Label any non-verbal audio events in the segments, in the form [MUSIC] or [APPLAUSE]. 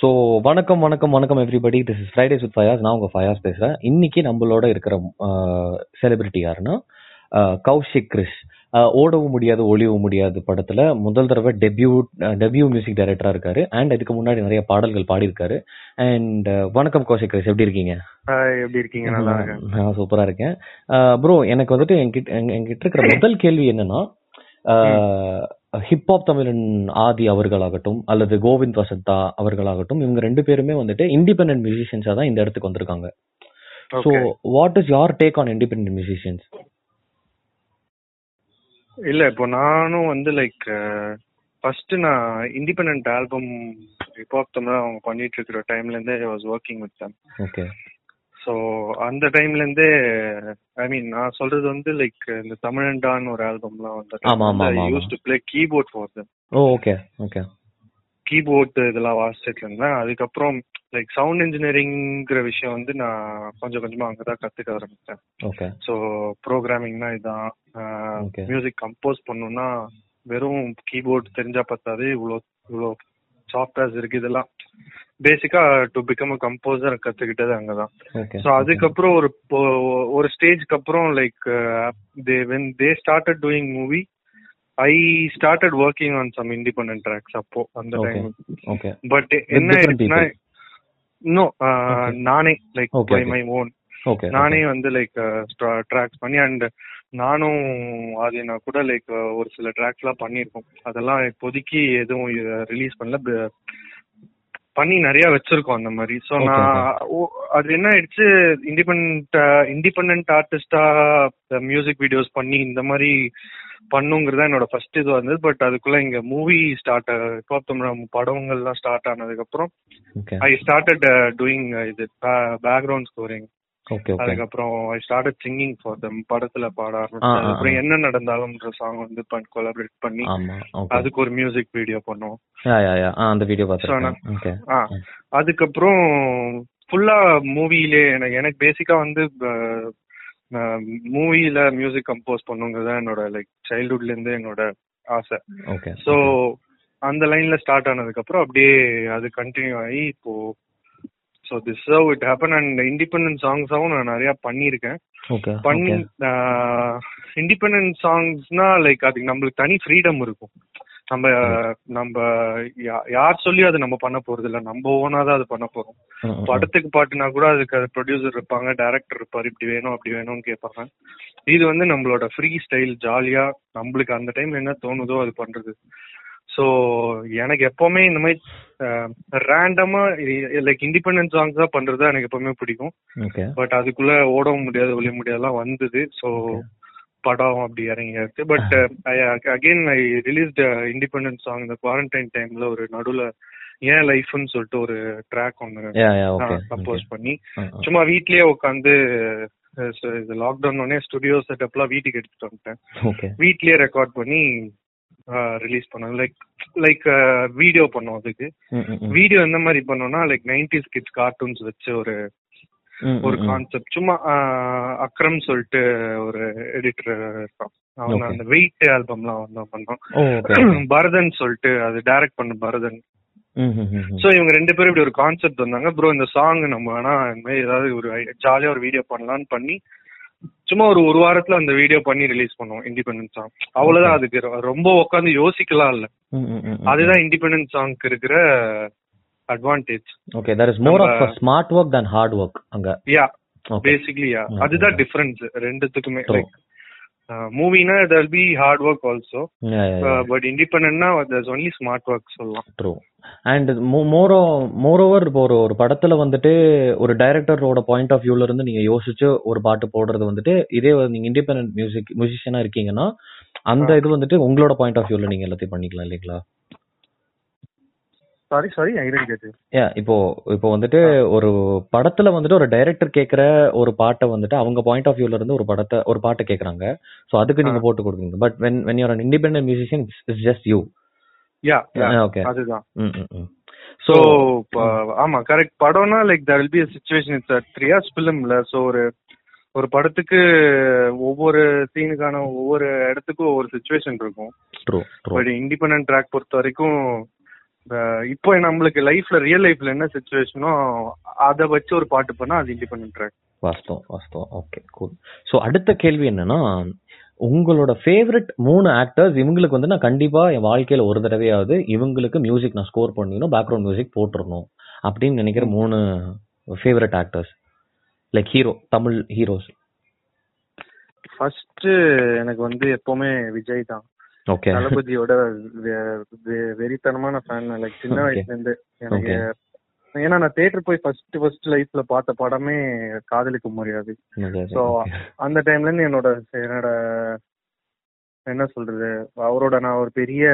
So வணக்கம் வணக்கம் வணக்கம் everybody this is Fridays with Fayaz நான் உங்க ஃபயாஸ் பேசுறேன். இன்னைக்கு நம்மளோட இருக்கிற செலிபிரிட்டி யாருன்னா கௌஷிக் கிரிஷ். ஓடவும் முடியாது ஒளியவும் முடியாது படத்துல. முதல் தடவை டெபியூ டெபியூ மியூசிக் டைரக்டரா இருக்காரு. அண்ட் இதுக்கு முன்னாடி நிறைய பாடல்கள் பாடியிருக்காரு. அண்ட் வணக்கம் கௌஷிக் கிரிஷ். எப்படி இருக்கீங்க? எப்படி இருக்கீங்க? நல்லா நான் சூப்பரா இருக்கேன். ப்ரோ எனக்கு வந்துட்டு என்கிட்ட என்கிட்ட இருக்கிற முதல் கேள்வி என்னன்னா ஹிப்ஹாப் தமிழன் ஆதி அவர்களாகட்டும் அல்லது கோவிந்த் வசந்தா அவர்களாகட்டும் இவங்க ரெண்டு பேருமே வந்துட்டு இண்டிபெண்டன்ட் மியூசிஷியன்ஸா தான் இந்த இடத்துக்கு வந்திருக்காங்க. So what is your take on independent musicians இல்ல இப்போ நானும் வந்து லைக் ஃபர்ஸ்ட் நான் independent album hip hop Tamil அவங்க பண்ணிட்டு இருக்கிற டைம்ல இருந்தே I was working with them okay so அந்த டைம்ல இருந்தே ஐ மீன் நான் சொல்றது வந்து லைக் இந்த தமிழன்டான்னு ஒரு ஆல்பம்லாம் ஆமா. Use to play keyboard for them oh okay okay keyboard இதெல்லாம் வாசிச்சுட்டு இருந்தேன். அதுக்கப்புறம் லைக் சவுண்ட் இன்ஜினியரிங்கிற விஷயம் வந்து நான் கொஞ்சம் கொஞ்சமா அங்கதான் கத்துக்க ஆரம்பிச்சேன். ஓகே ஸோ ப்ரோக்ராமிங்னா இதான். Okay. மியூசிக் கம்போஸ் பண்ணணும்னா வெறும் கீபோர்ட் தெரிஞ்சா பத்தாது. இவ்வளோ இவ்வளோ சாஃப்ட்வேர்ஸ் இருக்கு இதெல்லாம். பேசிக்கா டு பிகம் அ கம்போசர் கத்துக்கிட்டது அங்கதான். ஸோ அதுக்கப்புறம் ஒரு ஒரு ஸ்டேஜ்க்கு அப்புறம் like they when they started doing movie I started working on some independent tracks அப்போ அந்த. டைம் பட் என்ன ஆயிடுச்சுன்னா இன்னும் Okay. நானே லைக் பை. மை ஓன் நானே வந்து லைக் ட்ராக்ஸ் பண்ணி அண்ட் நானும் அது நான் கூட லைக் ஒரு சில ட்ராக்ஸ் எல்லாம் பண்ணியிருக்கோம். அதெல்லாம் இப்போதைக்கு எதுவும் ரிலீஸ் பண்ணல. பண்ணி நிறைய வச்சிருக்கோம் அந்த மாதிரி. ஸோ நான் அது என்ன ஆயிடுச்சு இண்டிபெண்ட் இண்டிபெண்ட் ஆர்டிஸ்டா மியூசிக் வீடியோஸ் பண்ணி இந்த மாதிரி பண்ணுங்கிறது என்னோட ஃபர்ஸ்ட் இது வந்தது. பட் அதுக்குள்ள இங்க மூவி ஸ்டார்ட் தமிழ் படங்கள்லாம் ஸ்டார்ட் ஆனதுக்கு அப்புறம் ஐ ஸ்டார்டட் டூயிங் இது பேக்ரவுண்ட் ஸ்கோரிங் அதுக்கப்புறம் I started singing for them படத்துல பாட ஆரம்பிச்சேன் ஆ. என்ன நடந்தாலும்ன்ற சாங் வந்து கொலாபரேட் பண்ணி அதுக்கு ஒரு மியூசிக் வீடியோ பண்ணோம் அந்த வீடியோ ஆ. அதுக்கப்புறம் ஃபுல்லா மூவிலே எனக்கு எனக்கு பேசிக்கா வந்து மூவில மியூசிக் கம்போஸ் பண்ணுங்கிறது என்னோட லைக் சைல்ட்ஹுட்ல இருந்து என்னோட ஆசை. ஸோ அந்த லைன்ல ஸ்டார்ட் ஆனதுக்கு அப்புறம் அப்படியே அது கண்டினியூ ஆகி இப்போ so this how it happen and independent சாங்ஸாவும் நான் நிறைய பண்ணியிருக்கேன். பண்ணி இண்டிபெண்டன்ட் சாங்ஸ்னா லைக் அதுக்கு நம்மளுக்கு தனி ஃப்ரீடம் இருக்கும். நம்ம நம்ம யார் சொல்லி அது நம்ம பண்ண போறது இல்ல. நம்ம ஓனா தான் அது பண்ண போறோம். படத்துக்கு பாட்டுனா கூட அதுக்கு அது ப்ரொடியூசர் இருப்பாங்க டைரக்டர் இருப்பாரு இப்படி வேணும் அப்படி வேணும்னு கேட்பாங்க. இது வந்து நம்மளோட ஃப்ரீ ஸ்டைல் ஜாலியா நம்மளுக்கு அந்த டைம்ல என்ன தோணுதோ அது பண்றது. ஸோ எனக்கு எப்பவுமே இந்த மாதிரி ரேண்டமா லைக் இண்டிபெண்டன்ட் சாங்ஸ் தான் பண்றது எனக்கு எப்பவுமே பிடிக்கும். பட் அதுக்குள்ள ஓடவும் முடியாது ஒளிய முடியாதுலாம் வந்தது. ஸோ படம் அப்படி இறங்கியாச்சு. But again I released independent song இந்த குவாரண்டைன் டைம்ல ஒரு நடுவுல ஏன் லைஃப்னு சொல்லிட்டு ஒரு ட்ராக் ஒன்று கம்போஸ் பண்ணி. சும்மா வீட்லயே உட்காந்து இது லாக்டவுன் உடனே ஸ்டுடியோ செட்டப்லாம் வீட்டுக்கு எடுத்துட்டு வந்துட்டேன். வீட்லயே ரெக்கார்ட் பண்ணி ரிலீஸ் பண்ணோம் லைக் லைக் வீடியோ பண்ணோம் அதுக்கு. வீடியோ எந்த மாதிரி பண்ணோம்னா லைக் நைன்டிஸ் கிட்ஸ் கார்ட்டூன்ஸ் வச்சு ஒரு ஒரு. கான்செப்ட் சும்மா அக்ரம் சொல்லிட்டு ஒரு எடிட்டர் இருக்கான் அவன். அந்த வெயிட் ஆல்பம்லாம் வந்து பண்ணோம் பரதன் சொல்லிட்டு அது டைரக்ட் பண்ண பரதன். சோ இவங்க ரெண்டு பேரும் இப்படி ஒரு கான்செப்ட் வந்தாங்க ப்ரோ இந்த சாங் நம்ம வேணா இந்த மாதிரி ஏதாவது ஒரு ஜாலியா ஒரு வீடியோ பண்ணலாம்னு பண்ணி சும்மா ஒரு ஒரு வாரத்துல அந்த வீடியோ பண்ணி ரிலீஸ் பண்ணுவோம் இண்டிபெண்டன்ஸ் சாங் அவ்வளவுதான் அதுக்கு ரொம்ப உட்காந்து யோசிக்கலாம் இல்ல. அதுதான் இண்டிபெண்டன்ஸ் சாங்க்கு இருக்கிற advantage okay that is more of smart work than hard work அங்க. Yeah okay basically yeah. அதுதான் டிஃபரன்ஸ் ரெண்டுத்துக்குமே. Like மூவினா there be hard work also but இண்டிபெண்டன்ட்னா there's only smart work சொல்லலாம். ட்ரூ அண்ட் மோரோ மோரோவர் இப்போ ஒரு ஒரு படத்துல வந்துட்டு ஒரு டைரக்டரோட பாயிண்ட் ஆஃப் வியூல இருந்து நீங்க யோசிச்சு ஒரு பாட்டு போடுறது வந்துட்டு இதே நீங்க இண்டிபெண்டன்ட் மியூசிக் மியூசிஷியனா இருக்கீங்கன்னா அந்த இது வந்துட்டு உங்களோட பாயிண்ட் ஆஃப் வியூல நீங்க எல்லாத்தையும் பண்ணிக்கலாம் இல்லைங்களா? சாரி சாரி இப்போ இப்போ வந்துட்டு ஒரு படத்துல வந்துட்டு ஒரு டைரக்டர் கேக்குற ஒரு பாட்டை வந்துட்டு அவங்க பாயிண்ட் ஆஃப் வியூல இருந்து ஒரு படத்தை ஒரு பாட்டை கேக்குறாங்க. சோ அதுக்கு நீங்க. போட்டு கொடுக்குறீங்க but when when you're an independent musician it's just you yeah okay அதுதான். Hmm hmm hmm so so ஆமா கரெக்ட் படம்னா like there will be situation it's three hours ஃபிலிம்ல so ஒரு ஒரு படத்துக்கு ஒவ்வொரு சீனுக்கான ஒவ்வொரு இடத்துக்கும் ஒவ்வொரு சுச்சுவேஷன் இருக்கும். பட் இண்டிபெண்டன்ட் ட்ராக் பொறுத்த வரைக்கும் இப்போ நம்மளுக்கு லைஃப்ல ரியல் லைஃப்ல என்ன சுச்சுவேஷனோ அதை வச்சு ஒரு பாட்டு பண்ணா அது இண்டிபெண்டன்ட் ட்ராக் வாஸ்தவம் வாஸ்தவம். ஓகே கூல் ஸோ அடுத்த கேள்வி என்னன்னா உங்களோட ஃபேவரட் மூணு ஆக்டர்ஸ் இவங்களுக்கு வந்து நான் கண்டிப்பா என் வாழ்க்கையில ஒரு தடவையாவது இவங்களுக்கு மியூசிக் நான் ஸ்கோர் பண்ணிடணும் பேக்ரவுண்ட் மியூசிக் போட்டுறணும் அப்படின்னு நினைக்கிற மூணு favourite actors like hero Tamil heroes first எனக்கு வந்து எப்பவுமே விஜய் தான். ஓகே. தளபதியோட வெறித்தனமான ஃபேன் லைக் சின்ன. வயசுல இருந்து எனக்கு ஏன்னா நான் தியேட்டர் போய் ஃபர்ஸ்ட் ஃபர்ஸ்ட் லைஃப்ல பார்த்த படமே காதலிக்க முடியாது ஸோ அந்த டைம்ல இருந்து என்னோட என்னோட என்ன சொல்றது அவரோட நான் ஒரு பெரிய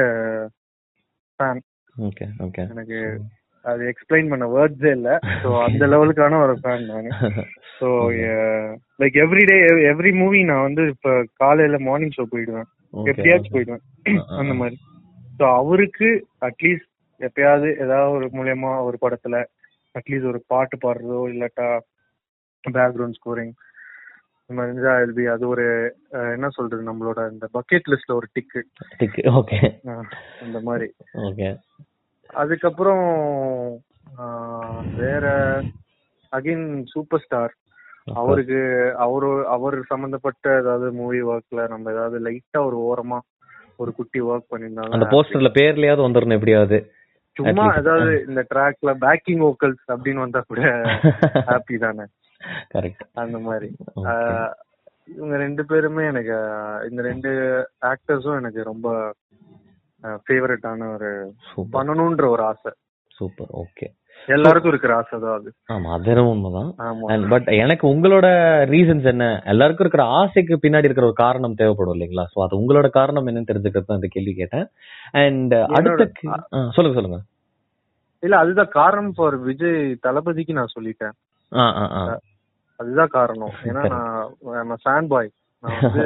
ஃபேன் ஓகே ஓகே எனக்கு அது எக்ஸ்பிளைன் பண்ண வேர்ட்ஸே இல்ல. ஸோ அந்த லெவலுக்கான ஒரு ஃபேன் நான். So like everyday every movie நான் வந்து இப்ப காலையில மார்னிங் ஷோ போயிடுவேன். எப்பயாச்சும் போயிடுவேன். அந்த மாதிரி. ஸோ அவருக்கு அட்லீஸ்ட் எப்பயாவது ஏதாவது ஒரு மூலியமா ஒரு படத்துல அட்லீஸ்ட் ஒரு பாட்டு பாடுறதோ இல்லாட்டா பேக்ரவுண்ட் ஸ்கோரிங் I'll be அது ஒரு என்ன சொல்றது நம்மளோட இந்த பக்கெட் லிஸ்ட்ல ஒரு டிக்கு ஓகே அந்த மாதிரி. ஓகே அதுக்கப்புறம் வேற அகைன் சூப்பர் ஸ்டார் அவருக்கு அவரு அவர் சம்பந்தப்பட்ட ஏதாவது மூவி ஒர்க்ல நம்ம ஏதாவது லைட்டா ஒரு ஓரமா ஒரு குட்டி ஒர்க் அந்த பண்ணியிருந்தாங்க போஸ்டர்ல பேர்லயாவது வந்துடணும் எப்படியாவது. சும்மா. ஏதாவது இந்த ட்ராக்ல பேக்கிங் வோக்கல்ஸ் அப்படின்னு வந்தா கூட [LAUGHS] ஹாப்பி தானே. கரெக்ட் அந்த மாதிரி. இவங்க ரெண்டு பேருமே எனக்கு இந்த ரெண்டு ஆக்டர்ஸும் எனக்கு ரொம்ப ஃபேவரட்டான ஒரு பண்ணணும்ன்ற ஒரு ஆசை. சூப்பர். ஓகே எல்லாருக்கும் இருக்கிற ஆசை தான் அது. ஆமா அது என்னமோ உண்மைதான் பட் எனக்கு உங்களோட ரீசன்ஸ் என்ன? எல்லாருக்கும் இருக்கிற ஆசைக்கு பின்னாடி இருக்கிற ஒரு காரணம் தேவைப்படும் இல்லைங்களா? சோ அது உங்களோட காரணம் என்னன்னு தெரிஞ்சுக்கிறது தான் இந்த கேள்வி கேட்டேன். அண்ட் அடுத்த சொல்லுங்க சொல்லுங்க. இல்ல அதுதான் காரணம் ஃபார் விஜய் தளபதிக்கு நான் சொல்லிட்டேன். அதுதான் காரணம். ஏன்னா நான் ஃபேன் பாய் நான் வந்து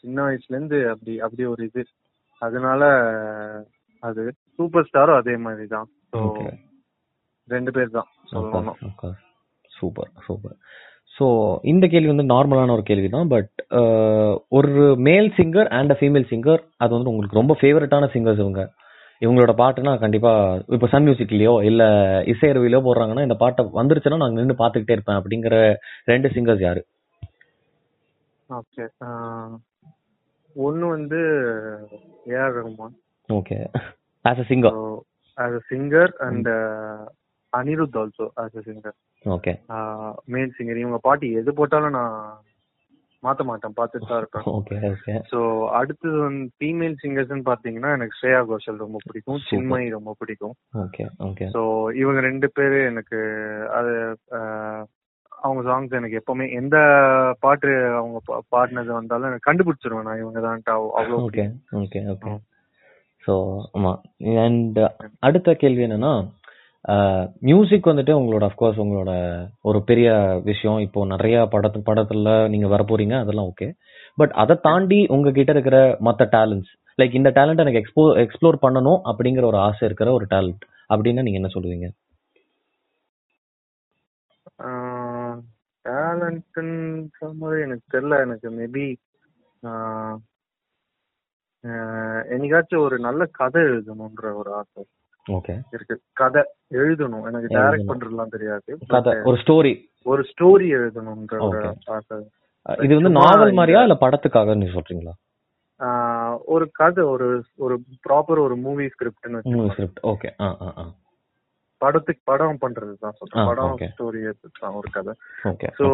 சின்ன வயசுல இருந்து அப்படி அப்படி ஒரு இது. அதனால அது சூப்பர் ஸ்டாரும் அதே மாதிரி தான். ஸோ ரெண்டு பேர் தான் சொல்லணும் சூப்பர் சூப்பர் ஸோ இந்த கேள்வி வந்து நார்மலான ஒரு கேள்வி தான் பட் ஒரு male singer and a female singer அது வந்து உங்களுக்கு ரொம்ப ஃபேவரட்டான சிங்கர்ஸ் இவங்க. இவங்களோட பாட்டுனா கண்டிப்பா இப்போ சன் மியூசிக்லயோ இல்ல இசையருவிலையோ போடுறாங்கன்னா இந்த பாட்டை வந்துருச்சுன்னா நான் நின்று பார்த்துக்கிட்டே இருப்பேன் அப்படிங்கிற ரெண்டு சிங்கர்ஸ் யாரு? ஓகே ஒன்னு வந்து AR Rahman okay as a singer as a singer and Anirudh also as a singer okay male singer இவங்க பாட்டு எது போட்டாலும் நான் மாத்த மாட்டேன். பார்த்துட்டு தான் இருப்பேன். ஓகே ஓகே ஸோ அடுத்தது வந்து ஃபீமேல் சிங்கர்ஸ்னு பார்த்தீங்கன்னா எனக்கு ஸ்ரேயா கோஷல் ரொம்ப பிடிக்கும். சின்மயி ரொம்ப பிடிக்கும். ஓகே ஓகே ஸோ இவங்க ரெண்டு பேரு எனக்கு அது அவங்க சாங்ஸ் எனக்கு எப்பவுமே எந்த பாட்டு அவங்க பாடினது வந்தாலும் எனக்கு கண்டுபிடிச்சிருவேன் நான் இவங்க தான் அவ்வளோ ஓகே ஓகே ஓகே ஸோ ஆமா. அண்ட் அடுத்த கேள்வி என்னன்னா மியூசிக் வந்துட்டு உங்களோட அஃப்கோர்ஸ் உங்களோட ஒரு பெரிய விஷயம். இப்போ நிறைய படத்து படத்துல நீங்க வர அதெல்லாம் ஓகே பட் அதை தாண்டி உங்ககிட்ட இருக்கிற மற்ற டேலண்ட்ஸ் லைக் இந்த டேலண்ட் எனக்கு எக்ஸ்போ எக்ஸ்ப்ளோர் பண்ணணும் அப்படிங்கிற ஒரு ஆசை இருக்கிற ஒரு டேலண்ட் அப்படின்னா நீங்க என்ன சொல்லுவீங்க? டேலண்ட்ன்ற எனக்கு தெரியல. எனக்கு மேபி என்னைக்காச்சும் ஒரு நல்ல கதை எழுதணுன்ற ஒரு ஆசை. இருக்கு. கதை எழுதணும். எனக்கு. டைரக்ட் பண்றதுலாம் தெரியாது. கதை ஒரு ஸ்டோரி ஒரு ஸ்டோரி எழுதணுன்ற ஒரு. ஆசை. இது வந்து நாவல் மாதிரியா இல்ல படத்துக்காக நீ சொல்றீங்களா? ஒரு கதை ஒரு ஒரு ப்ராப்பர் ஒரு மூவி ஸ்கிரிப்ட்னு வச்சுக்கோங்க. Script okay ah ah ah. படத்துக்கு படம் பண்றது தான் சொல்றேன். படம். ஸ்டோரி தான் ஒரு கதை. சோ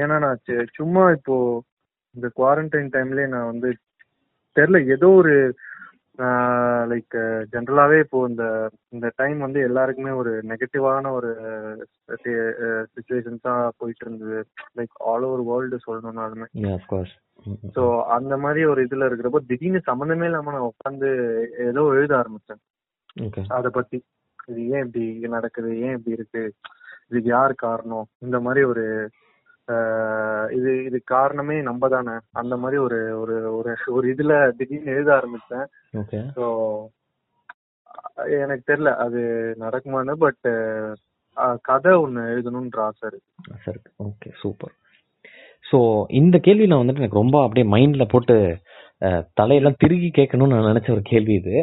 ஏன்னா நான் சும்மா இப்போ இந்த குவாரண்டைன் டைம்லயே நான் வந்து தெரியல ஏதோ ஒரு லைக் ஜென்ரலாவே இப்போ இந்த இந்த டைம் வந்து எல்லாருக்குமே ஒரு நெகட்டிவான ஒரு சுச்சுவேஷன்ஸா போயிட்டு இருந்தது. லைக் ஆல் ஓவர் வேர்ல்டு சொல்லணும்னாலுமே. ஆஃப்கோர்ஸ் ஸோ அந்த மாதிரி ஒரு இதுல இருக்கிறப்போ திடீர்னு சம்மந்தமே இல்லாம நான் உட்காந்து ஏதோ எழுத ஆரம்பிச்சேன். அத பத்தி. இது ஏன் இப்படி நடக்குது? ஏன் இப்படி இருக்கு? இதுக்கு யார் காரணம்? இந்த மாதிரி ஒரு இது இது காரணமே நம்ம தானே அந்த மாதிரி ஒரு ஒரு ஒரு ஒரு இதுல திடீர்னு எழுத ஆரம்பிச்சேன். ஓகே. ஸோ எனக்கு தெரியல அது நடக்குமான்னு பட் கதை ஒண்ணு எழுதணும்ன்ற ஆசை இருக்கு. சரி ஓகே சூப்பர். ஸோ இந்த கேள்வி நான் வந்துட்டு எனக்கு ரொம்ப அப்படியே மைண்ட்ல போட்டு தலையெல்லாம் திருகி கேட்கணும்னு நான் நினைச்ச ஒரு கேள்வி இது.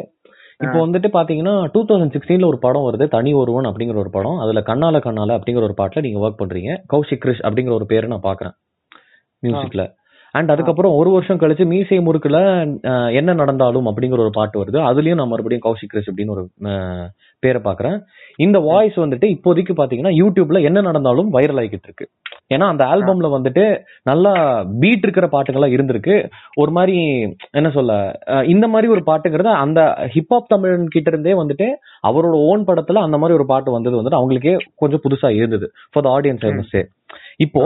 இப்போ வந்துட்டு பாத்தீங்கன்னா டூ தௌசண்ட் சிக்ஸ்டீன்ல ஒரு படம் வருது தனி ஒருவன் அப்படிங்கிற ஒரு படம். அதுல கண்ணால கண்ணால அப்படிங்கிற ஒரு பாட்டுல நீங்க ஒர்க் பண்றீங்க. கௌஷிக் கிருஷ் அப்படிங்கிற ஒரு பேரை நான் பாக்குறேன் மியூசிக்ல அண்ட் அதுக்கப்புறம் ஒரு வருஷம் கழிச்சு மீசை முறுக்குல அஹ், என்ன நடந்தாலும் அப்படிங்கிற ஒரு பாட்டு வருது. அதுலயும் நான் மறுபடியும் கௌஷிக் கிருஷ் அப்படின்னு ஒரு அஹ், பேரை பாக்குறேன். இந்த வாய்ஸ் வந்துட்டு இப்போதைக்கு பாத்தீங்கன்னா யூடியூப்ல என்ன நடந்தாலும் வைரல் ஆகிட்டு இருக்கு. ஏன்னா அந்த ஆல்பம்ல வந்துட்டு நல்லா பீட் இருக்கிற பாட்டுகள்லாம் இருந்திருக்கு. ஒரு மாதிரி என்ன சொல்ல இந்த மாதிரி ஒரு பாட்டுங்கிறது அந்த ஹிப்ஹாப் தமிழன் கிட்ட இருந்தே வந்துட்டு அவரோட ஓன் படத்துல அந்த மாதிரி ஒரு பாட்டு வந்தது வந்துட்டு அவங்களுக்கே கொஞ்சம் புதுசா இருந்தது ஃபார் த ஆடியன்ஸ் ஐ இப்போ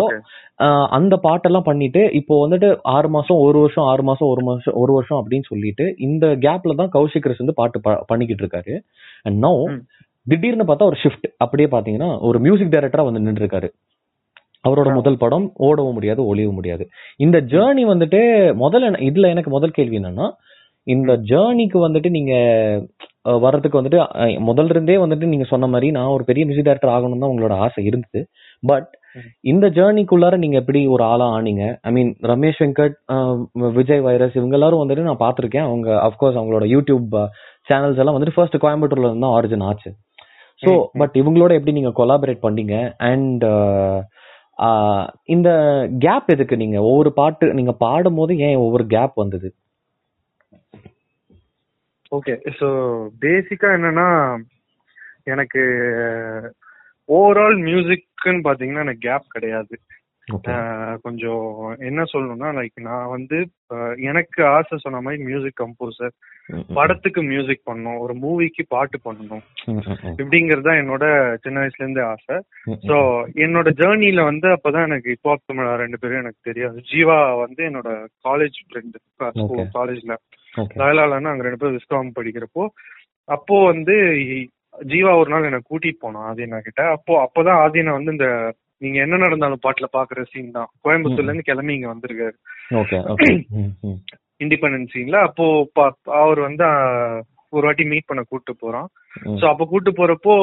அந்த பாட்டெல்லாம் பண்ணிட்டு இப்போ வந்துட்டு ஆறு மாசம் ஒரு வருஷம் ஆறு மாசம் ஒரு மாசம் ஒரு வருஷம் அப்படின்னு சொல்லிட்டு இந்த கேப்ல தான் கௌஷிக் கிருஷ் வந்து பாட்டு பண்ணிக்கிட்டு இருக்காரு. And no. திடீர்னு பார்த்தா ஒரு ஷிஃப்ட் அப்படியே பாத்தீங்கன்னா ஒரு மியூசிக் டைரக்டரா வந்து நின்று இருக்காரு அவரோட. முதல் படம் ஓடவும் முடியாது ஒளியவும் முடியாது. இந்த ஜேர்னி வந்துட்டு முதல்ல இதுல எனக்கு முதல் கேள்வி என்னன்னா இந்த ஜேர்னிக்கு வந்துட்டு நீங்க அஹ், வர்றதுக்கு வந்துட்டு அஹ், முதல்ல இருந்தே வந்துட்டு நீங்க சொன்ன மாதிரி நான் ஒரு பெரிய மியூசிக் டைரக்டர் ஆகணும் தான் உங்களோட ஆசை இருந்தது. பட். இந்த ஜேர்னிக்குள்ளார நீங்க எப்படி ஒரு ஆளா ஆனீங்க? I mean Ramesh Venkat ah, Vijay வைரஸ் இவங்க எல்லாரும் வந்துட்டு நான் பார்த்திருக்கேன். அவங்க அஃப்கோர்ஸ் அவங்களோட யூடியூப் சேனல்ஸ் எல்லாம் வந்துட்டு ஃபர்ஸ்ட் கோயம்புத்தூர்ல இருந்து தான் ஆரிஜின் ஆச்சு. ஸோ ம், ம். பட் இவங்களோட எப்படி நீங்க கொலாபரேட் பண்ணீங்க? அண்ட் இந்த கேப் எதுக்கு? நீங்க ஒவ்வொரு பாட்டு நீங்க பாடும் போது ஏன் ஒவ்வொரு கேப் வந்தது? ஓகே ஸோ பேசிக்கா என்னன்னா எனக்கு ஓவரால் மியூசிக்குன்னு பாத்தீங்கன்னா எனக்கு கேப் கிடையாது. கொஞ்சம் என்ன சொல்லணும்னா லைக் நான் வந்து எனக்கு ஆசை சொன்ன மாதிரி மியூசிக் கம்போசர் படத்துக்கு மியூசிக் பண்ணணும் ஒரு மூவிக்கு பாட்டு பண்ணணும். இப்படிங்கிறது தான் என்னோட சின்ன வயசுல இருந்தே ஆசை ஸோ என்னோட ஜேர்னில வந்து அப்பதான் எனக்கு இப்போ தமிழா ரெண்டு பேரும் எனக்கு தெரியாது. ஜீவா வந்து என்னோட காலேஜ் ஃப்ரெண்டு. காலேஜ்ல லயலாலன்னு அங்க ரெண்டு பேரும் விஸ்காம் படிக்கிறப்போ அப்போ வந்து ஜீவா ஒரு நாள் என்னை கூட்டிட்டு போனான் ஆதியனா கிட்ட. அப்போ அப்பதான் ஆதியனா வந்து இந்த நீங்க என்ன நடந்தாலும் பாட்டுல பாக்குற சீன் தான். கோயம்புத்தூர்ல இருந்து கிளம்பி இங்க வந்திருக்காரு. இண்டிபெண்டன்ஸ் [CLEARS THROAT] சீன்ல அப்போ அவர் வந்து ஒரு வாட்டி மீட் பண்ண கூட்டு போறான். சோ அப்ப கூட்டு போறப்போ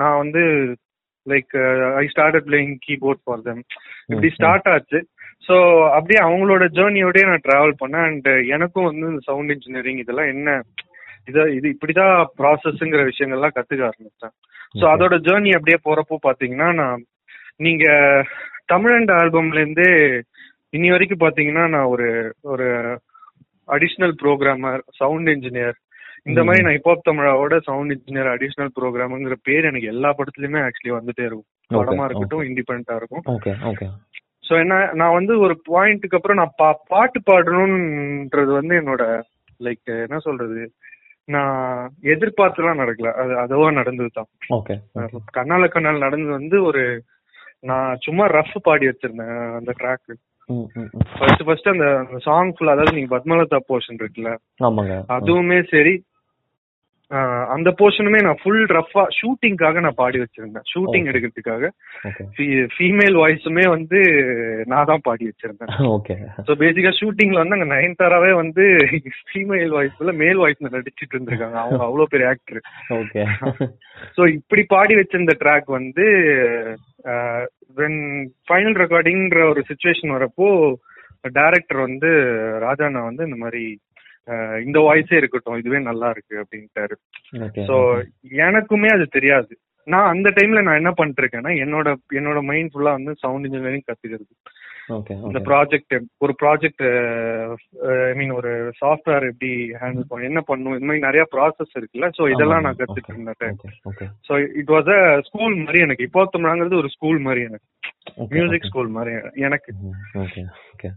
நான் வந்து like I started playing keyboard for them இப்படி ஸ்டார்ட் ஆச்சு. சோ அப்படியே அவங்களோட ஜேர்னியோடய நான் டிராவல் பண்ணேன். அண்ட் எனக்கும் வந்து இந்த சவுண்ட் இன்ஜினியரிங் இதெல்லாம் என்ன இத இது இப்படிதான் ப்ராசஸ்ங்கிற விஷயங்கள்லாம் கத்துக்க ஆரம்பிச்சேன் சோ அதோட ஜேர்னி அப்படியே போறப்போ பாத்தீங்கன்னா நான் நீங்க தமிழண்ட் ஆல்பம்ல இருந்தே இனி வரைக்கும் பாத்தீங்கன்னா நான் ஒரு ஒரு அடிஷ்னல் ப்ரோக்ராமர் சவுண்ட் இன்ஜினியர் இந்த மாதிரி நான் ஹிப்ஹாப் தமிழாவோட சவுண்ட் இன்ஜினியர் அடிஷ்னல் ப்ரோக்ராம்ங்கிற பேர் எனக்கு எல்லா படத்துலயுமே ஆக்சுவலி வந்துட்டே இருக்கும். படமா இருக்கட்டும் இண்டிபெண்டா இருக்கும். சோ என்ன நான் வந்து ஒரு பாயிண்ட்டுக்கு அப்புறம் நான் பா பாட்டு பாடணும்ன்றது வந்து என்னோட லைக் என்ன சொல்றது? நான் எதிர்பார்த்துலாம் நடக்கல. அது அதுவா நடந்தது தான் கண்ணால கண்ணால் நடந்தது வந்து ஒரு நான் சும்மா ரஃப் பாடி வச்சிருந்தேன் அந்த ட்ராக் ஃபர்ஸ்ட் ஃபர்ஸ்ட் அந்த சாங் ஃபுல் அதாவது நீங்க பத்மலதா போர்ஷன் இருக்குல்ல? ஆமாங்க. அதுவுமே சரி. அந்த போர்ஷனுமே நான் ஃபுல் ரஃபா ஷூட்டிங்காக நான் பாடி வச்சிருந்தேன். ஷூட்டிங். எடுக்கிறதுக்காக. ஃபீமேல் வாய்ஸுமே வந்து நான் தான் பாடி வச்சிருந்தேன். [LAUGHS] ஓகே. ஸோ பேசிக்கா ஷூட்டிங்ல வந்து அங்க நயன்தாராவே வந்து ஃபீமேல் வாய்ஸ்ல மேல் வாய்ஸ்ல நடிச்சிட்டு இருந்திருக்காங்க. அவங்க [LAUGHS] அவ்வளவு பெரிய ஆக்டர் ஓகே. [LAUGHS] ஸோ இப்படி பாடி வச்சிருந்த ட்ராக் வந்து ஃபைனல் ரெக்கார்டிங்ன்ற ஒரு சுச்சுவேஷன் வரப்போ டைரக்டர் வந்து ராஜாண்ணா வந்து இந்த மாதிரி இந்த வாய்ஸே இருக்கட்டும் இதுவே நல்லா இருக்கு அப்படின்ட்டாரு. ஸோ எனக்குமே அது தெரியாது. நான் அந்த டைம்ல நான் என்ன பண்ணிட்டு இருக்கேன்னா என்னோட என்னோட மைண்ட் ஃபுல்லா வந்து சவுண்ட் இன்ஜினியரிங் கத்துக்கிறது. இந்த ப்ராஜெக்ட் ஒரு ப்ராஜெக்ட் ஐ மீன் ஒரு சாஃப்ட்வேர் எப்படி ஹேண்டில் பண்ணும் என்ன பண்ணும் இந்த மாதிரி நிறைய ப்ராசஸ் இருக்குல்ல ஸோ இதெல்லாம் நான் கத்துட்டு okay so it was a school மாதிரி எனக்கு. இப்போ ஒரு ஸ்கூல் மாதிரி எனக்கு. மியூசிக் ஸ்கூல் மாதிரி எனக்கு. ஓகே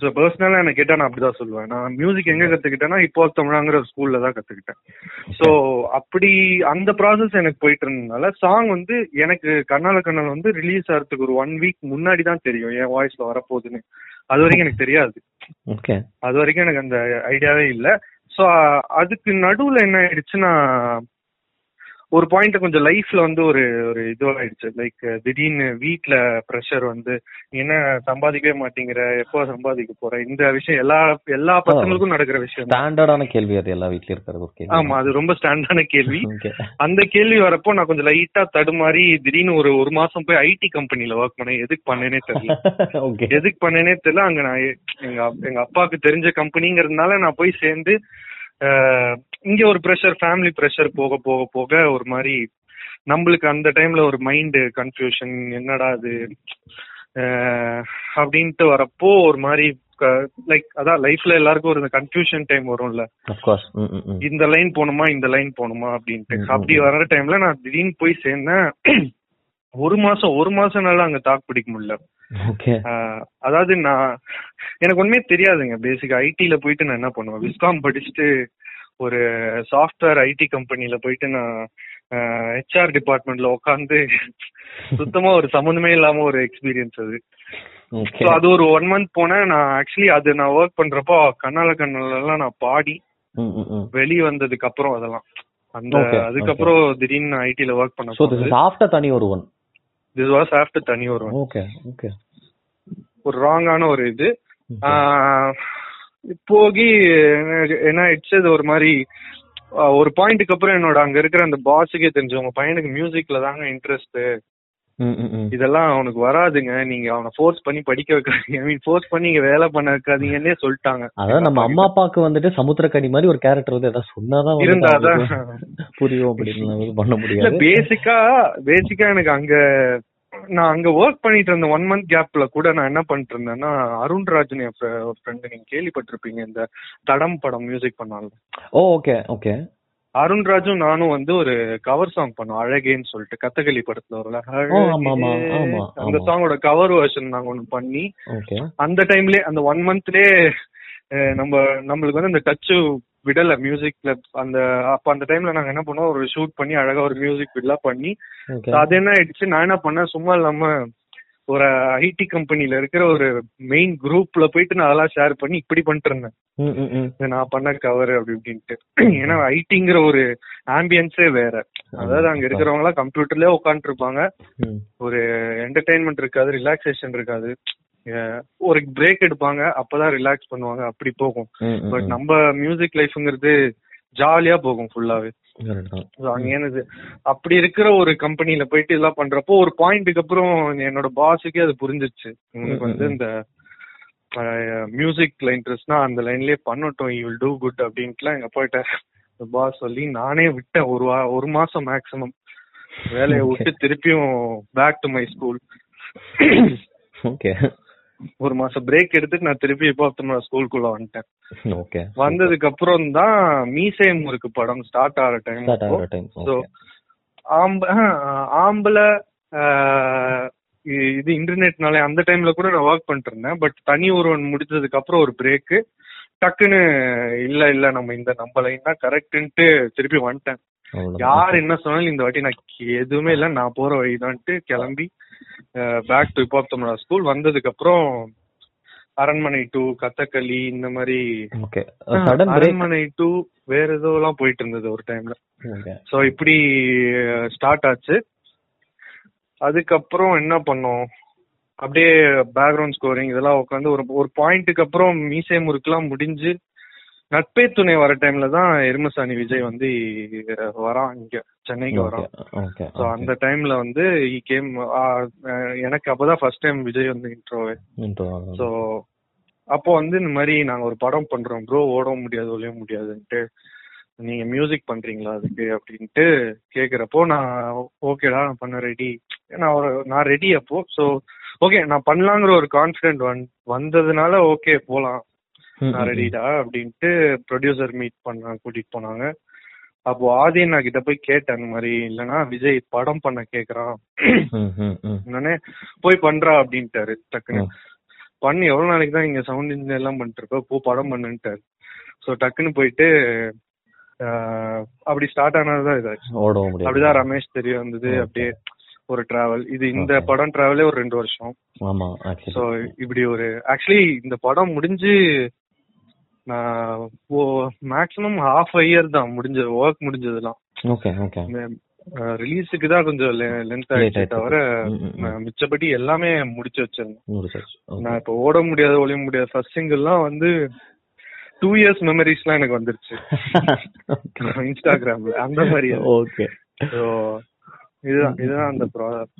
ஸோ பர்சனலா எனக்கு கேட்டா நான் அப்படிதான் சொல்லுவேன். நான் மியூசிக் எங்க கத்துக்கிட்டேன்னா இப்போ தமிழாங்கிற ஸ்கூல்ல தான் கத்துக்கிட்டேன். ஸோ அப்படி அந்த ப்ராசஸ் எனக்கு போயிட்டு இருந்ததுனால சாங் வந்து எனக்கு கண்ணால கண்ணால் வந்து ரிலீஸ் ஆகிறதுக்கு ஒரு ஒன் வீக் முன்னாடி தான் தெரியும் என் வாய்ஸ்ல வரப்போகுதுன்னு. அது வரைக்கும் எனக்கு தெரியாது. ஓகே அது வரைக்கும் எனக்கு அந்த ஐடியாவே இல்லை. ஸோ அதுக்கு நடுவுல என்ன ஆயிடுச்சுன்னா ஒரு பாயிண்ட் கொஞ்சம் லைஃப்ல வந்து ஒரு ஒரு இதுவாயிடுச்சு. லைக் திடீர்னு வீட்ல ப்ரெஷர் வந்து என்ன சம்பாதிக்கவே மாட்டேங்கிற? எப்போ சம்பாதிக்க போற? இந்த விஷயம் எல்லா எல்லா பசங்களுக்கும் நடக்கிற விஷயம். ஸ்டாண்டர்டான கேள்வி அது எல்லா வீட்லயும் இருக்கிறது கேள்வி. ஆமா அது ரொம்ப ஸ்டாண்டான கேள்வி. ஓகே. அந்த கேள்வி வரப்போ நான் கொஞ்சம் லைட்டா தடுமாறி திடீர்னு ஒரு ஒரு மாசம் போய் ஐடி கம்பெனில ஒர்க் பண்ணேன். எதுக்கு பண்ணேனே தெரியல. [LAUGHS] ஓகே. எதுக்கு பண்ணேனே தெரியல. அங்க நான் எங்க எங்க அப்பாவுக்கு தெரிஞ்ச கம்பெனிங்கிறதுனால நான் போய் சேர்ந்து இங்க ஒரு ப்ரெஷர் ஃபேமிலி ப்ரெஷர் போக போக போக ஒரு மாதிரி நம்மளுக்கு அந்த டைம்ல ஒரு மைண்ட் கன்ஃபியூஷன் என்னடா அது அப்படின்ட்டு வரப்போ ஒரு மாதிரி லைக் அதான் லைஃப்ல எல்லாருக்கும் ஒரு கன்ஃபியூஷன் டைம் வரும்ல. இந்த லைன் போகணுமா இந்த லைன் போகணுமா அப்படின்ட்டு. அப்படி. வர்ற டைம்ல நான் திடீர்னு போய் சேர்ந்தேன். [CLEARS THROAT] ஒரு மாசம் ஒரு மாசம்னால அங்க தாக்கு பிடிக்க முடியல. அதாவது நான் எனக்கு ஒண்ணுமே தெரியாதுங்க. பேசிக் ஐடில போயிட்டு நான் என்ன பண்ணுவேன்? விஸ்காம் படிச்சுட்டு ஒரு சாஃப்ட்வேர் ஐடி கம்பெனில போயிட்டு நான் ஹெச்ஆர் டிபார்ட்மெண்ட்ல உட்காந்து சுத்தமா ஒரு சம்மந்தமே இல்லாம ஒரு எக்ஸ்பீரியன்ஸ் அது. அது ஒரு ஒன் மந்த் போனேன். நான் ஆக்சுவலி அது நான் ஒர்க் பண்றப்போ கண்ணால கண்ணால எல்லாம் நான் பாடி வெளிய வந்ததுக்கு அப்புறம் அதெல்லாம். அந்த அதுக்கப்புறம் திடீர்னு ஐடில ஒர்க் ஸோ திஸ் பண்ண இஸ் ஆஃப்டர் தனி ஒரு ஒன் திஸ் வாஸ் ஆஃப்டர் தனி ஒரு ஓகே ஓகே ஒரு ராங்கான ஒரு இது. போகி என்ன ஆயிடுச்சு இது ஒரு மாதிரி ஒரு பாயிண்ட்டுக்கு அப்புறம் என்னோட அங்க இருக்கிற அந்த பாஸுக்கே தெரிஞ்சு உங்க பையனுக்கு மியூசிக்ல தாங்க இன்ட்ரெஸ்ட் இதெல்லாம் அவனுக்கு வராதுங்க. நீங்க அவனை ஃபோர்ஸ் பண்ணி படிக்க வைக்காதீங்க. ஐ மீன் ஃபோர்ஸ் பண்ணி இங்க வேலை பண்ண வைக்காதீங்கன்னே சொல்லிட்டாங்க. அதாவது நம்ம அம்மா அப்பாவுக்கு வந்துட்டு சமுத்திரக்கனி மாதிரி ஒரு கேரக்டர் வந்து ஏதாவது சொன்னாதான் இருந்தாதான் புரியும் அப்படின்னு [LAUGHS] பண்ண முடியாது. பேசிக்கா பேசிக்கா எனக்கு அங்க நான் அங்க ஒர்க் பண்ணிட்டு இருந்த ஒன் மந்த் கேப்ல கூட நான் என்ன பண்ணிட்டு இருந்தேன்னா அருண் ராஜன் என் ஃப்ரெண்டு நீங்க கேள்விப்பட்டிருப்பீங்க இந்த தடம் படம் மியூசிக் பண்ணாங்க ஓ ஓகே ஓகே அருண் ராஜும் நானும் வந்து ஒரு கவர் சாங் பண்ணோம் அழகேன்னு சொல்லிட்டு கத்தகளி படத்துல. ஆமா, அந்த. சாங்கோட கவர் வெர்ஷன் நாங்க ஒண்ணு பண்ணி அந்த டைம்லயே அந்த ஒன் மந்த்லயே நம்ம நம்மளுக்கு வந்து அந்த டச்சு விடல மியூசிக்ல அந்த அப்ப அந்த டைம்ல நாங்க என்ன பண்ணோம்? ஒரு ஷூட் பண்ணி அழகா ஒரு மியூசிக் விடலாம் பண்ணி அது என்ன ஆயிடுச்சு? நான் என்ன பண்ணேன்? சும்மா இல்லாம ஒரு ஐடி கம்பெனில இருக்கிற ஒரு மெயின் குரூப்ல போயிட்டு நான் அதெல்லாம் ஷேர் பண்ணி இப்படி பண்ணிட்டு இருந்தேன். நான் பண்ண கவர் அப்படி இப்படின்ட்டு. ஏன்னா ஐடிங்கிற ஒரு ஆம்பியன்ஸே வேற. அதாவது அங்க இருக்கிறவங்க எல்லாம் கம்ப்யூட்டர்லயே ம். ஒரு என்டர்டைன்மெண்ட் இருக்காது ரிலாக்ஸேஷன் இருக்காது. ஒரு பிரேக் எடுப்பாங்க அப்பதான் ரிலாக்ஸ் பண்ணுவாங்க அப்படி போகும். பட். நம்ம மியூசிக் லைஃப்ங்கிறது ஜாலியா போகும் ஃபுல்லாவே Correct தான். So, அங்க என்னது? அப்படி இருக்கிற ஒரு கம்பெனில போயிட்டு இதெல்லாம் பண்றப்போ ஒரு பாயிண்ட்டுக்கு அப்புறம் என்னோட பாஸுக்கே அது புரிஞ்சிருச்சு. உனக்கு வந்து இந்த மியூசிக்ல இன்ட்ரெஸ்ட்னா அந்த லைன்லயே பண்ணட்டும் யூ வில் டூ குட் அப்படின்ட்டுலாம் எங்க போயிட்ட பாஸ் சொல்லி நானே விட்டேன். ஒரு வா ஒரு மாசம் மேக்ஸிமம் வேலையை விட்டு திருப்பியும் back to my school okay ஒரு மாசம் பிரேக் எடுத்துட்டு நான் திருப்பி இப்போ ஸ்கூலுக்குள்ள வந்துட்டேன். ஓகே வந்ததுக்கு அப்புறம் தான் மீசை முறுக்கு படம் ஸ்டார்ட் ஆகிற டைம் ஸோ ஆம்ப ஆம்பளை இது இன்டர்நெட்னால அந்த டைம்ல கூட நான் ஒர்க் பண்ணிட்டு இருந்தேன். பட் தனி ஒருவன் முடிச்சதுக்கு அப்புறம் ஒரு பிரேக்கு டக்குன்னு இல்ல இல்ல நம்ம இந்த நம்ம லைன் தான் கரெக்ட்ன்ட்டு திருப்பி வந்துட்டேன். யார் என்ன சொன்னாலும் இந்த வாட்டி நான் எதுவுமே இல்ல நான் போற வழிதான்ட்டு கிளம்பி back to hip hop Tamizha school வந்ததுக்கு அப்புறம் அரண்மனை டூ கதகளி இந்த மாதிரி அரண்மனை டூ வேற ஏதோ எல்லாம் போயிட்டு இருந்தது ஒரு டைம்ல சோ இப்படி ஸ்டார்ட் ஆச்சு. அதுக்கப்புறம் என்ன பண்ணோம்? அப்படியே பேக்ரவுண்ட் ஸ்கோரிங் இதெல்லாம் உட்காந்து ஒரு ஒரு பாயிண்ட்டுக்கு அப்புறம் மீசை முறுக்குலாம் முடிஞ்சு நட்பே துணை வர டைம்ல தான் எருமசாணி விஜய் வந்து வரான் இங்க. சென்னைக்கு ஓகே ஸோ அந்த டைம்ல வந்து ஈ கேம் எனக்கு அப்பதான் ஃபர்ஸ்ட் டைம் விஜய் வந்து இன்ட்ரோவே ஸோ அப்போ வந்து இந்த மாதிரி நாங்க ஒரு படம் பண்றோம். ப்ரோ ஓட முடியாது ஒழிய முடியாதுன்ட்டு நீங்க மியூசிக் பண்றீங்களா அதுக்கு அப்படின்ட்டு கேக்குறப்போ நான் ஓகேடா நான் பண்ண ரெடி நான் ஒரு நான் ரெடி அப்போ. ஸோ ஓகே நான் பண்ணலாங்கிற ஒரு கான்ஃபிடென்ட் வந் வந்ததுனால ஓகே போலாம். நான் ரெடிடா அப்படின்ட்டு ப்ரொடியூசர் மீட் பண்ண கூட்டிட்டு போனாங்க. அப்போ ஆதி நான் கிட்ட போய் கேட்டேன் இந்த மாதிரி இல்லைன்னா விஜய் படம் பண்ண கேக்குறான். உடனே போய் பண்றா அப்படின்ட்டாரு டக்குன்னு. பண்ணி எவ்வளவு நாளைக்கு தான் இங்க சவுண்ட் இன்ஜினியர் எல்லாம் பண்ணிட்டு இருக்கோம் போ படம் பண்ணுன்ட்டாரு. ஸோ டக்குன்னு போயிட்டு அப்படி ஸ்டார்ட் ஆனதுதான் முடியாது. அப்படிதான் ரமேஷ் தெரிய வந்தது. அப்படியே ஒரு டிராவல் இது இந்த. படம் டிராவலே ஒரு ரெண்டு வருஷம். ஆமா ஆக்சுவலி இப்படி ஒரு ஆக்சுவலி இந்த படம் முடிஞ்சு நான் ஓ மேக்ஸிமம் ஹாஃப் இயர் தான் முடிஞ்சது ஒர்க் முடிஞ்சதுலாம் ஓகே ஓகே ரிலீஸுக்கு தான் கொஞ்சம் லென்த் ஆயிடுச்சு. தவிர மிச்சபடி எல்லாமே முடிச்சு வச்சிருந்தேன். நான் இப்போ ஓட முடியாது ஒளிய முடியாது ஃபர்ஸ்ட் சிங்கிள்லாம் வந்து டூ இயர்ஸ் மெமரிஸ்லாம் எனக்கு வந்துருச்சு. [LAUGHS] இன்ஸ்டாகிராம்ல அந்த மாதிரி ஓகே ஸோ இதுதான் இதுதான் அந்த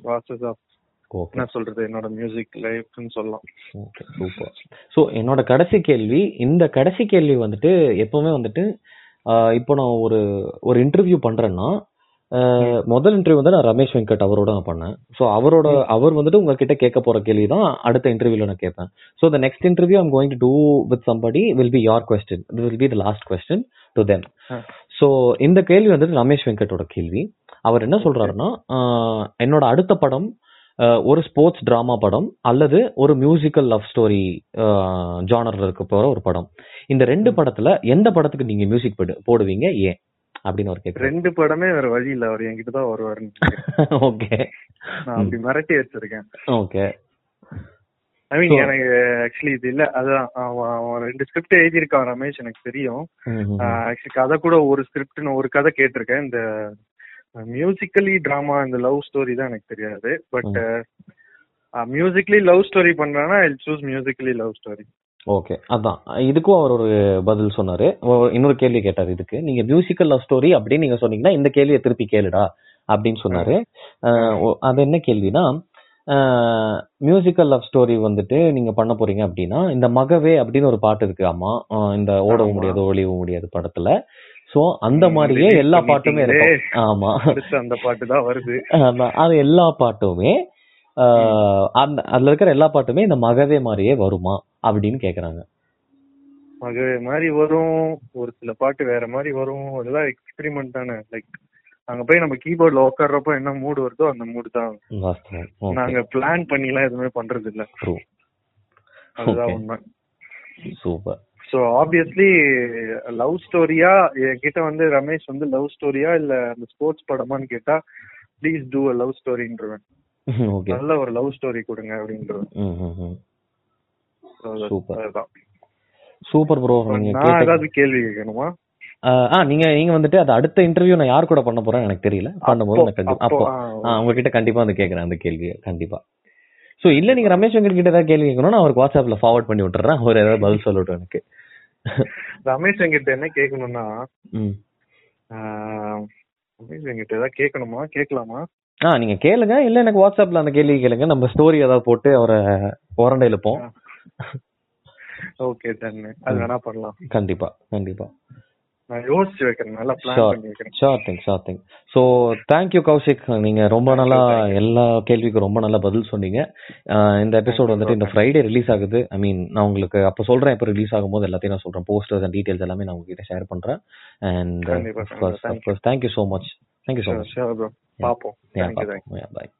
ப்ராசஸ் ஆஃப் என்ன சொல்றது என்னோட மியூசிக் லைஃப்னு சொல்லலாம். ஓகே சூப்பர் ஸோ என்னோட கடைசி கேள்வி இந்த கடைசி கேள்வி வந்துட்டு எப்பவுமே வந்துட்டு இப்போ நான் ஒரு ஒரு இன்டர்வியூ பண்றேன்னா முதல் இன்டர்வியூ வந்து நான் ரமேஷ் வெங்கட் அவரோட நான் பண்ணேன். ஸோ அவரோட அவர் வந்துட்டு உங்ககிட்ட கேட்க போற கேள்வி தான் அடுத்த இன்டர்வியூல நான் கேட்பேன். So the next interview I'm going to do with somebody will be your question will be the last question to ah. So இந்த கேள்வி வந்துட்டு ரமேஷ் வெங்கட்டோட கேள்வி. அவர் என்ன சொல்றாருன்னா என்னோட அடுத்த படம் ஒரு ஸ்போர்ட்ஸ் டிராமா படம் அல்லது ஒரு மியூசிக்கல் லவ் ஸ்டோரி ஜானர்ல இருக்க போற ஒரு படம். இந்த ரெண்டு படத்துல எந்த படத்துக்கு நீங்க மியூசிக் போடுவீங்க ஏன்? அப்படின்னு அவர் கேட்குறாரு ரெண்டு படமே வேற வழி இல்ல அவர் என்கிட்ட தான் வருவாருன்னு. [LAUGHS] ஓகே. நான் அப்படி மிரட்டி வச்சிருக்கேன். ஓகே. ஐ மீன் எனக்கு ஆக்சுவலி இது இல்ல அதான் அவன் ரெண்டு ஸ்கிரிப்ட் எழுதியிருக்கான் ரமேஷ் எனக்கு தெரியும். ஆக்சுவலி கதை கூட ஒரு ஸ்கிரிப்ட்னு ஒரு கதை கேட்டிருக்கேன் இந்த மியூசிக்கலி டிராமா இந்த லவ் ஸ்டோரி தான் எனக்கு தெரியாது. பட் மியூசிக்கலி லவ் ஸ்டோரி பண்றானா I choose musically love story okay அதான். இதுக்கும் அவர் ஒரு பதில் சொன்னாரு. இன்னொரு கேள்வி கேட்டார் இதுக்கு. நீங்க மியூசிக்கல் லவ் ஸ்டோரி அப்படின்னு நீங்க சொன்னீங்கன்னா இந்த கேள்வியை திருப்பி கேளுடா அப்படின்னு சொன்னாரு. அது என்ன கேள்வினா மியூசிக்கல் லவ் ஸ்டோரி வந்துட்டு நீங்க பண்ண போறீங்க அப்படின்னா இந்த மகவே அப்படின்னு ஒரு பாட்டு இருக்கு அம்மா. இந்த ஓடவும். முடியாது ஒளியவும் முடியாது படத்துல. சோ அந்த மாதிரியே எல்லா பாட்டுமே. இருக்கும். ஆமா. அந்த பாட்டு தான் வருது. அதான், அது எல்லா பாட்டுமே அந்த அதுல இருக்கிற எல்லா பாட்டுமே இந்த மகவே மாதிரியே வருமா அப்படின்னு கேக்குறாங்க. மகவே மாதிரி வரும். ஒரு சில பாட்டு வேற மாதிரி வரும். அதெல்லாம் எக்ஸ்பெரிமெண்ட் தானே. லைக் அங்க போய் நம்ம கீபோர்ட்ல உட்கார்றப்போ என்ன மூடு வருதோ அந்த மூடு தான். நாங்க பிளான் பண்ணிலாம் எதுவுமே பண்றது இல்ல அதுதான். உண்மை. சூப்பர் ஸோ ஆப்வியஸ்லி லவ் ஸ்டோரியா என்கிட்ட வந்து ரமேஷ் வந்து லவ் ஸ்டோரியா இல்ல அந்த ஸ்போர்ட்ஸ் படமான்னு கேட்டா ப்ளீஸ் டூ அ லவ் ஸ்டோரின்றவன் ஓகே நல்ல ஒரு லவ் ஸ்டோரி கொடுங்க அப்படின்றவன். அதுதான். சூப்பர் ப்ரோ நீங்க ஏதாவது கேள்வி கேட்கணுமா? ஆ நீங்க நீங்க வந்துட்டு அது அடுத்த இன்டர்வியூ நான் யார் கூட பண்ண போறேன் எனக்கு தெரியல. பண்ணும்போது நான் கண்டிப்பா அப்போ உங்ககிட்ட கண்டிப்பா வந்து கேக்குறேன் அந்த கேள்வியை கண்டிப்பா. சோ இல்ல நீங்க ரமேஷ் வெங்கட் கிட்ட ஏதாவது கேள்வி கேட்கணும் நான் அவருக்கு வாட்ஸ்அப்ல ஃபார்வர்ட் பண்ணி விட்டுறேன். அவர் ஏதாவது பதில் சொல்லட்டும் எனக்கு. ரமேஷ் என்கிட்ட என்ன கேட்கணும்னா ரமேஷ் என்கிட்ட ஏதாவது கேட்கணுமா கேட்கலாமா ஆ நீங்க கேளுங்க. இல்ல எனக்கு வாட்ஸ்அப்ல அந்த கேள்வி கேளுங்க. நம்ம ஸ்டோரி ஏதாவது போட்டு அவரை உரண்டை இழுப்போம். ஓகே தண்ணு. அது வேணா பண்ணலாம். கண்டிப்பா கண்டிப்பா. நான் யோசிச்சு வைக்கிறேன். நல்லா பிளான் Sure. பண்ணி வைக்கிறேன். Sure thing sure thing so thank you Kaushik நீங்க ரொம்ப நல்லா எல்லா கேள்விக்கும் ரொம்ப நல்லா பதில் சொன்னீங்க. இந்த எபிசோட் வந்துட்டு இந்த ஃப்ரைடே ரிலீஸ் ஆகுது. ஐ மீன் நான் உங்களுக்கு அப்போ சொல்றேன் இப்போ ரிலீஸ் ஆகும்போது எல்லாத்தையும் நான் சொல்றேன். போஸ்டர்ஸ் அண்ட் டீடைல்ஸ் எல்லாமே நான் உங்ககிட்ட ஷேர் பண்றேன். And. Thank you so much thank you so much பாப்போம். பாய்